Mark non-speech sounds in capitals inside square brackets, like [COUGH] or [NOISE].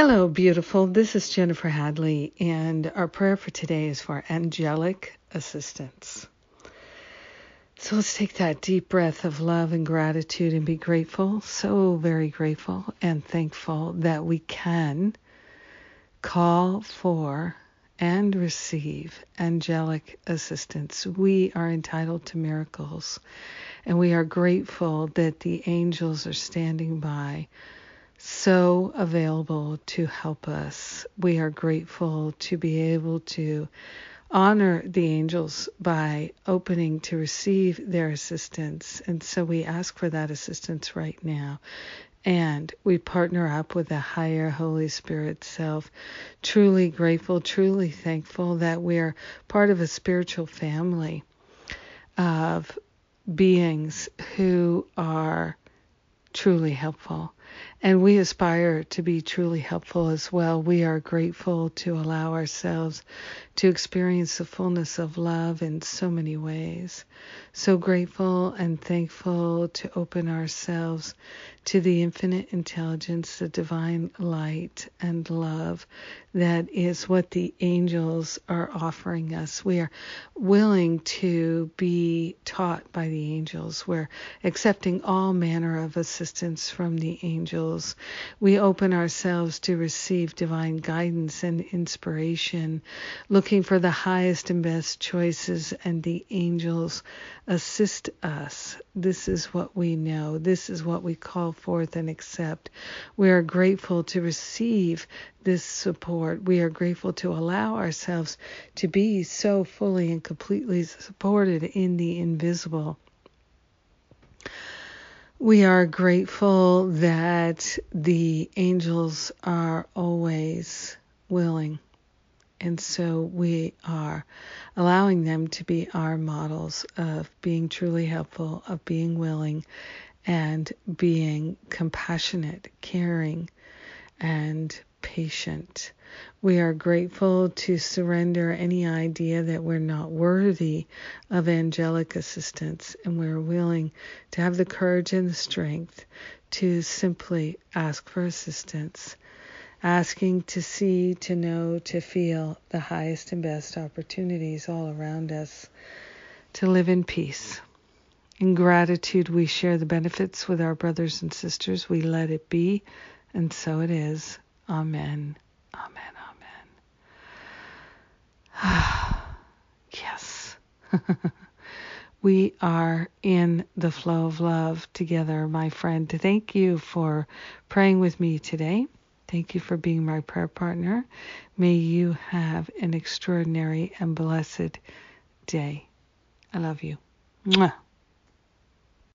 Hello, beautiful. This is Jennifer Hadley, and our prayer for today is for angelic assistance. So let's take that deep breath of love and gratitude and be grateful, so very grateful and thankful that we can call for and receive angelic assistance. We are entitled to miracles, and we are grateful that the angels are standing by so available to help us. We are grateful to be able to honor the angels by opening to receive their assistance. And so we ask for that assistance right now. And we partner up with the higher Holy Spirit self, truly grateful, truly thankful that we're part of a spiritual family of beings who are truly helpful. And we aspire to be truly helpful as well. We are grateful to allow ourselves to experience the fullness of love in so many ways. So grateful and thankful to open ourselves to the infinite intelligence, the divine light and love that is what the angels are offering us. We are willing to be taught by the angels. We're accepting all manner of assistance from the angels. We open ourselves to receive divine guidance and inspiration, looking for the highest and best choices, and the angels assist us. This is what we know. This is what we call forth and accept. We are grateful to receive this support. We are grateful to allow ourselves to be so fully and completely supported in the invisible. We are grateful that the angels are always willing. And so we are allowing them to be our models of being truly helpful, of being willing, and being compassionate, caring, and patient. We are grateful to surrender any idea that we're not worthy of angelic assistance, and we're willing to have the courage and the strength to simply ask for assistance, asking to see, to know, to feel the highest and best opportunities all around us to live in peace. In gratitude, we share the benefits with our brothers and sisters. We let it be, and so it is. Amen. Amen. Amen. [SIGHS] yes. [LAUGHS] we are in the flow of love together, my friend. Thank you for praying with me today. Thank you for being my prayer partner. May you have an extraordinary and blessed day. I love you. Mwah.